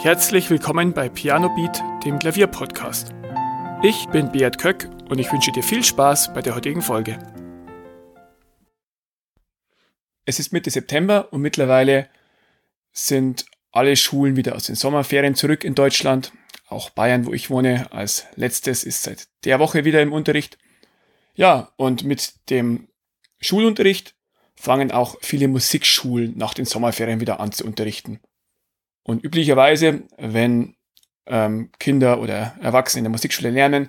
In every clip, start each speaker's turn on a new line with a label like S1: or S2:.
S1: Herzlich willkommen bei Piano Beat, dem Klavierpodcast. Ich bin Beat Köck und ich wünsche dir viel Spaß bei der heutigen Folge. Es ist Mitte September und mittlerweile sind alle Schulen wieder aus den Sommerferien zurück in Deutschland. Auch Bayern, wo ich wohne, als letztes ist seit der Woche wieder im Unterricht. Ja, und mit dem Schulunterricht fangen auch viele Musikschulen nach den Sommerferien wieder an zu unterrichten. Und üblicherweise, wenn ähm, Kinder oder Erwachsene in der Musikschule lernen,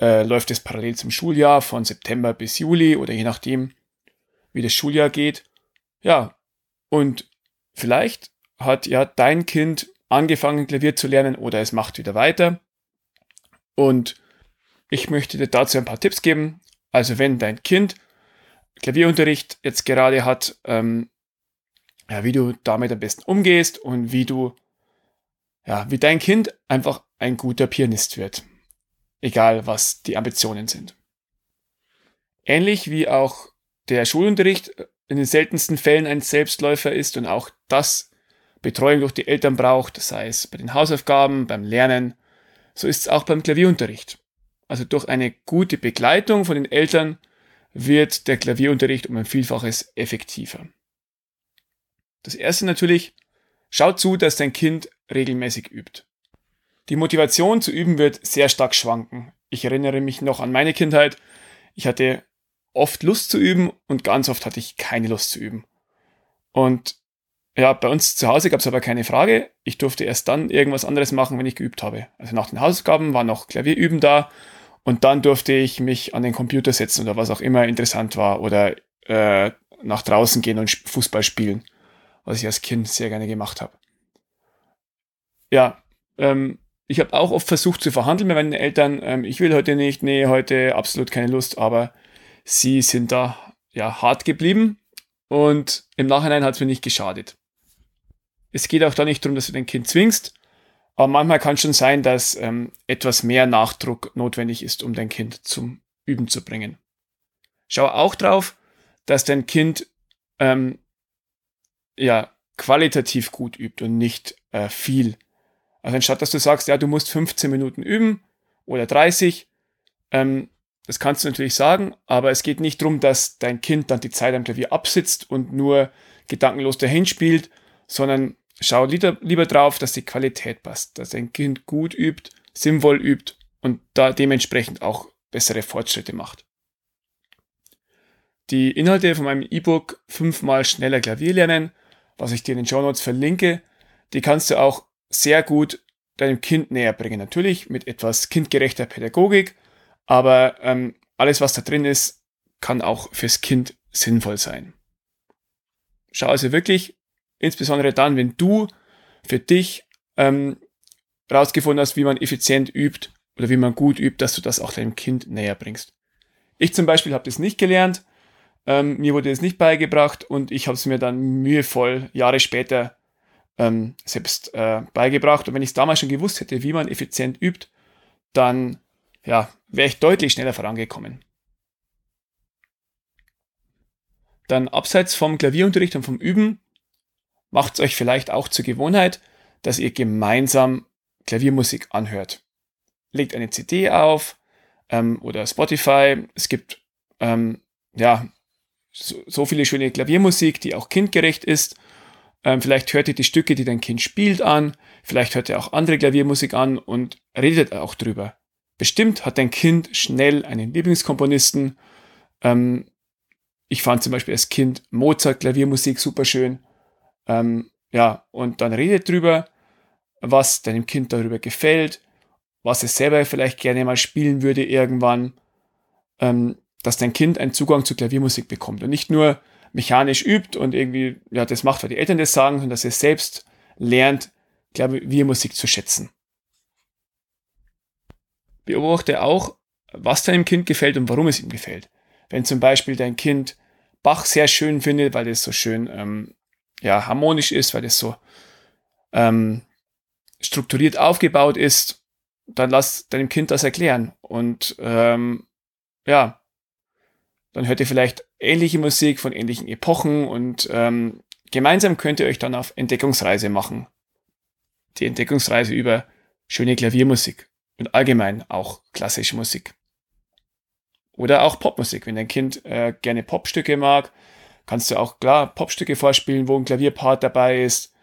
S1: äh, läuft es parallel zum Schuljahr von September bis Juli oder je nachdem, wie das Schuljahr geht. Ja, und vielleicht hat ja dein Kind angefangen, Klavier zu lernen oder es macht wieder weiter. Und ich möchte dir dazu ein paar Tipps geben. Also wenn dein Kind Klavierunterricht jetzt gerade hat, ähm, ja, wie du damit am besten umgehst und wie du, ja, wie dein Kind einfach ein guter Pianist wird. Egal, was die Ambitionen sind. Ähnlich wie auch der Schulunterricht in den seltensten Fällen ein Selbstläufer ist und auch das Betreuung durch die Eltern braucht, sei es bei den Hausaufgaben, beim Lernen, so ist es auch beim Klavierunterricht. Also durch eine gute Begleitung von den Eltern wird der Klavierunterricht um ein Vielfaches effektiver. Das erste natürlich, schau zu, dass dein Kind regelmäßig übt. Die Motivation zu üben wird sehr stark schwanken. Ich erinnere mich noch an meine Kindheit. Ich hatte oft Lust zu üben und ganz oft hatte ich keine Lust zu üben. Und ja, bei uns zu Hause gab es aber keine Frage. Ich durfte erst dann irgendwas anderes machen, wenn ich geübt habe. Also nach den Hausaufgaben war noch Klavierüben da und dann durfte ich mich an den Computer setzen oder was auch immer interessant war oder äh, nach draußen gehen und Fußball spielen was ich als Kind sehr gerne gemacht habe. Ja, ähm, ich habe auch oft versucht zu verhandeln mit meinen Eltern. Ähm, ich will heute nicht, nee, heute absolut keine Lust, aber sie sind da ja hart geblieben und im Nachhinein hat es mir nicht geschadet. Es geht auch da nicht darum, dass du dein Kind zwingst, aber manchmal kann es schon sein, dass ähm, etwas mehr Nachdruck notwendig ist, um dein Kind zum Üben zu bringen. Schau auch drauf, dass dein Kind ähm, ja qualitativ gut übt und nicht äh, viel. Also anstatt dass du sagst, ja, du musst 15 Minuten üben oder 30, ähm, das kannst du natürlich sagen, aber es geht nicht darum, dass dein Kind dann die Zeit am Klavier absitzt und nur gedankenlos dahin spielt, sondern schau lieber, lieber drauf, dass die Qualität passt, dass dein Kind gut übt, sinnvoll übt und da dementsprechend auch bessere Fortschritte macht. Die Inhalte von meinem E-Book fünfmal schneller Klavier lernen was ich dir in den Show Notes verlinke, die kannst du auch sehr gut deinem Kind näher bringen. Natürlich mit etwas kindgerechter Pädagogik, aber ähm, alles, was da drin ist, kann auch fürs Kind sinnvoll sein. Schau also wirklich, insbesondere dann, wenn du für dich ähm, rausgefunden hast, wie man effizient übt oder wie man gut übt, dass du das auch deinem Kind näher bringst. Ich zum Beispiel habe das nicht gelernt. Ähm, mir wurde es nicht beigebracht und ich habe es mir dann mühevoll Jahre später ähm, selbst äh, beigebracht. Und wenn ich es damals schon gewusst hätte, wie man effizient übt, dann ja, wäre ich deutlich schneller vorangekommen. Dann abseits vom Klavierunterricht und vom Üben macht es euch vielleicht auch zur Gewohnheit, dass ihr gemeinsam Klaviermusik anhört. Legt eine CD auf ähm, oder Spotify. Es gibt ähm, ja so, so viele schöne Klaviermusik, die auch kindgerecht ist. Ähm, vielleicht hört ihr die Stücke, die dein Kind spielt, an. Vielleicht hört ihr auch andere Klaviermusik an und redet auch drüber. Bestimmt hat dein Kind schnell einen Lieblingskomponisten. Ähm, ich fand zum Beispiel als Kind Mozart Klaviermusik super schön. Ähm, ja, und dann redet drüber, was deinem Kind darüber gefällt, was es selber vielleicht gerne mal spielen würde irgendwann. Ähm, dass dein Kind einen Zugang zu Klaviermusik bekommt und nicht nur mechanisch übt und irgendwie, ja, das macht, weil die Eltern das sagen, sondern dass es selbst lernt, Klaviermusik zu schätzen. Beobachte auch, was deinem Kind gefällt und warum es ihm gefällt. Wenn zum Beispiel dein Kind Bach sehr schön findet, weil es so schön ähm, ja, harmonisch ist, weil es so ähm, strukturiert aufgebaut ist, dann lass deinem Kind das erklären. Und ähm, ja, dann hört ihr vielleicht ähnliche Musik von ähnlichen Epochen und ähm, gemeinsam könnt ihr euch dann auf Entdeckungsreise machen. die Entdeckungsreise über schöne Klaviermusik und allgemein auch klassische Musik. Oder auch Popmusik. Wenn dein Kind äh, gerne Popstücke mag, kannst du auch klar Popstücke vorspielen, wo ein Klavierpart dabei ist.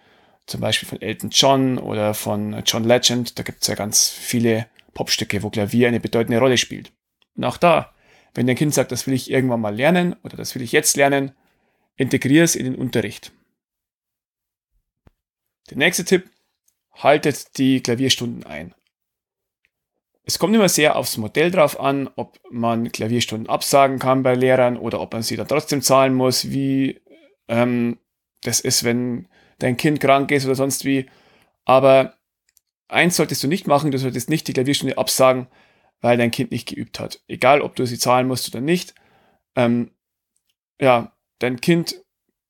S1: Zum Beispiel von Elton John oder von John Legend. Da gibt es ja ganz viele Popstücke, wo Klavier eine bedeutende Rolle spielt. Und auch da, wenn dein Kind sagt, das will ich irgendwann mal lernen oder das will ich jetzt lernen, integriere es in den Unterricht. Der nächste Tipp, haltet die Klavierstunden ein. Es kommt immer sehr aufs Modell drauf an, ob man Klavierstunden absagen kann bei Lehrern oder ob man sie dann trotzdem zahlen muss, wie ähm, das ist, wenn dein Kind krank ist oder sonst wie. Aber eins solltest du nicht machen, du solltest nicht die Klavierstunde absagen, weil dein Kind nicht geübt hat. Egal, ob du sie zahlen musst oder nicht. Ähm, ja, dein Kind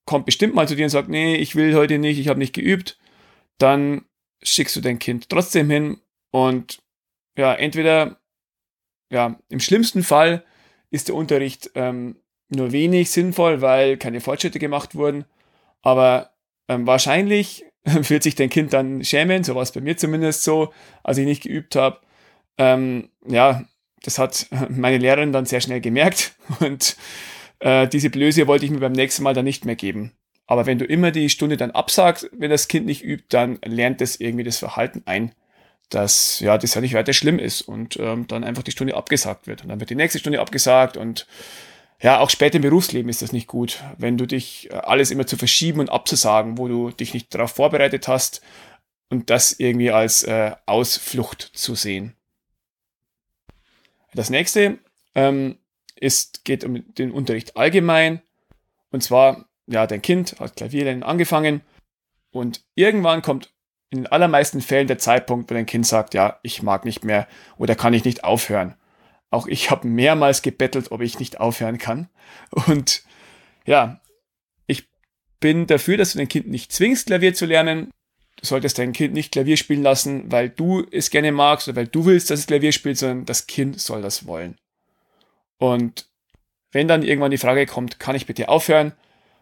S1: kommt bestimmt mal zu dir und sagt, nee, ich will heute nicht, ich habe nicht geübt. Dann schickst du dein Kind trotzdem hin und ja, entweder, ja, im schlimmsten Fall ist der Unterricht ähm, nur wenig sinnvoll, weil keine Fortschritte gemacht wurden, aber ähm, wahrscheinlich wird sich dein Kind dann schämen, so war es bei mir zumindest so, als ich nicht geübt habe. Ähm, ja, das hat meine Lehrerin dann sehr schnell gemerkt und äh, diese Blöße wollte ich mir beim nächsten Mal dann nicht mehr geben. Aber wenn du immer die Stunde dann absagst, wenn das Kind nicht übt, dann lernt es irgendwie das Verhalten ein, dass ja das ja nicht weiter schlimm ist und ähm, dann einfach die Stunde abgesagt wird. Und dann wird die nächste Stunde abgesagt und ja, auch später im Berufsleben ist das nicht gut, wenn du dich äh, alles immer zu verschieben und abzusagen, wo du dich nicht darauf vorbereitet hast und das irgendwie als äh, Ausflucht zu sehen. Das nächste ähm, ist, geht um den Unterricht allgemein. Und zwar, ja, dein Kind hat Klavierlernen angefangen und irgendwann kommt in den allermeisten Fällen der Zeitpunkt, wo dein Kind sagt, ja, ich mag nicht mehr oder kann ich nicht aufhören. Auch ich habe mehrmals gebettelt, ob ich nicht aufhören kann. Und ja, ich bin dafür, dass du dein Kind nicht zwingst, Klavier zu lernen. Du solltest dein Kind nicht Klavier spielen lassen, weil du es gerne magst oder weil du willst, dass es Klavier spielt, sondern das Kind soll das wollen. Und wenn dann irgendwann die Frage kommt, kann ich bitte aufhören,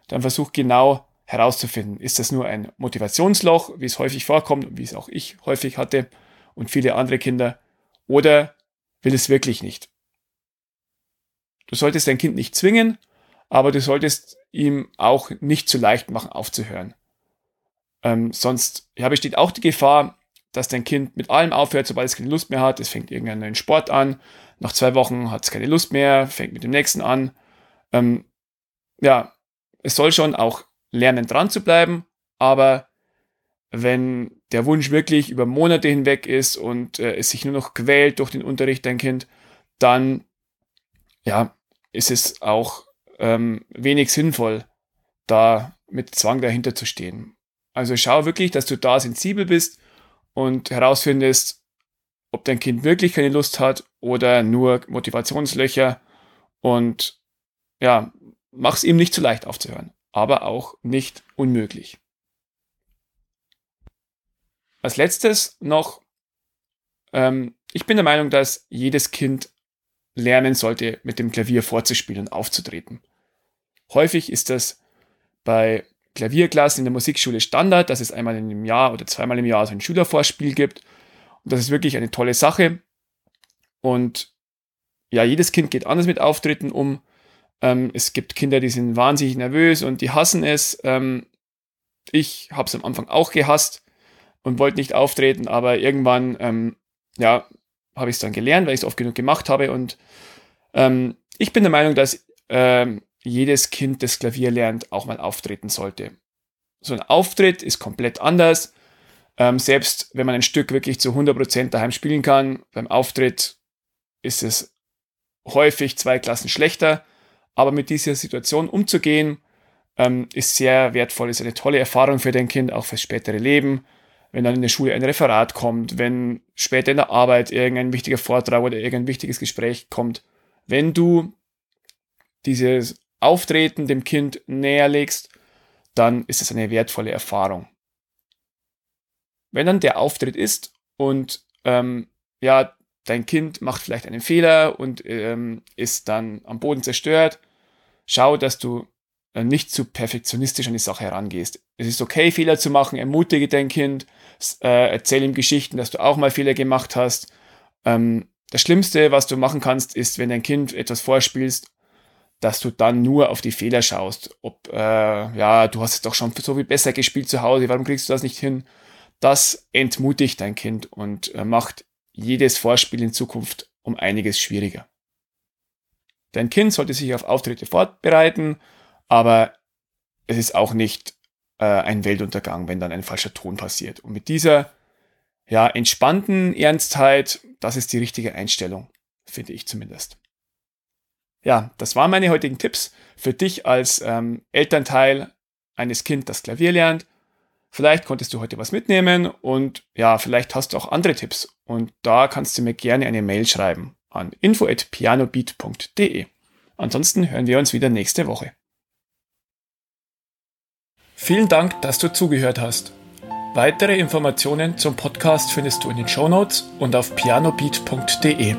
S1: dann versuch genau herauszufinden, ist das nur ein Motivationsloch, wie es häufig vorkommt wie es auch ich häufig hatte und viele andere Kinder, oder will es wirklich nicht. Du solltest dein Kind nicht zwingen, aber du solltest ihm auch nicht zu leicht machen, aufzuhören. Ähm, sonst ja, besteht auch die Gefahr, dass dein Kind mit allem aufhört, sobald es keine Lust mehr hat. Es fängt irgendeinen neuen Sport an. Nach zwei Wochen hat es keine Lust mehr, fängt mit dem nächsten an. Ähm, ja, es soll schon auch lernen, dran zu bleiben, aber wenn der Wunsch wirklich über Monate hinweg ist und äh, es sich nur noch quält durch den Unterricht, dein Kind, dann ja, ist es auch ähm, wenig sinnvoll, da mit Zwang dahinter zu stehen. Also schau wirklich, dass du da sensibel bist und herausfindest, ob dein Kind wirklich keine Lust hat oder nur Motivationslöcher und ja, mach es ihm nicht zu leicht aufzuhören aber auch nicht unmöglich. Als letztes noch, ähm, ich bin der Meinung, dass jedes Kind lernen sollte, mit dem Klavier vorzuspielen und aufzutreten. Häufig ist das bei Klavierklassen in der Musikschule Standard, dass es einmal im Jahr oder zweimal im Jahr so ein Schülervorspiel gibt. Und das ist wirklich eine tolle Sache. Und ja, jedes Kind geht anders mit Auftritten um. Ähm, es gibt Kinder, die sind wahnsinnig nervös und die hassen es. Ähm, ich habe es am Anfang auch gehasst und wollte nicht auftreten, aber irgendwann, ähm, ja, habe ich es dann gelernt, weil ich es oft genug gemacht habe. Und ähm, ich bin der Meinung, dass ähm, jedes Kind, das Klavier lernt, auch mal auftreten sollte. So ein Auftritt ist komplett anders. Ähm, selbst wenn man ein Stück wirklich zu 100% daheim spielen kann, beim Auftritt ist es häufig zwei Klassen schlechter. Aber mit dieser Situation umzugehen, ähm, ist sehr wertvoll, ist eine tolle Erfahrung für dein Kind, auch fürs spätere Leben. Wenn dann in der Schule ein Referat kommt, wenn später in der Arbeit irgendein wichtiger Vortrag oder irgendein wichtiges Gespräch kommt, wenn du dieses Auftreten dem Kind näher legst, dann ist es eine wertvolle Erfahrung. Wenn dann der Auftritt ist und ähm, ja, dein Kind macht vielleicht einen Fehler und ähm, ist dann am Boden zerstört, schau, dass du äh, nicht zu perfektionistisch an die Sache herangehst. Es ist okay, Fehler zu machen, ermutige dein Kind, äh, erzähl ihm Geschichten, dass du auch mal Fehler gemacht hast. Ähm, das Schlimmste, was du machen kannst, ist, wenn dein Kind etwas vorspielst, dass du dann nur auf die Fehler schaust. Ob, äh, ja, du hast es doch schon so viel besser gespielt zu Hause, warum kriegst du das nicht hin? Das entmutigt dein Kind und äh, macht jedes Vorspiel in Zukunft um einiges schwieriger. Dein Kind sollte sich auf Auftritte vorbereiten, aber es ist auch nicht äh, ein Weltuntergang, wenn dann ein falscher Ton passiert. Und mit dieser ja, entspannten Ernstheit, das ist die richtige Einstellung, finde ich zumindest. Ja, das waren meine heutigen Tipps für dich als ähm, Elternteil eines Kindes, das Klavier lernt. Vielleicht konntest du heute was mitnehmen und ja, vielleicht hast du auch andere Tipps. Und da kannst du mir gerne eine Mail schreiben an info@pianobeat.de. Ansonsten hören wir uns wieder nächste Woche. Vielen Dank, dass du zugehört hast. Weitere Informationen zum Podcast findest du in den Show Notes und auf pianobeat.de.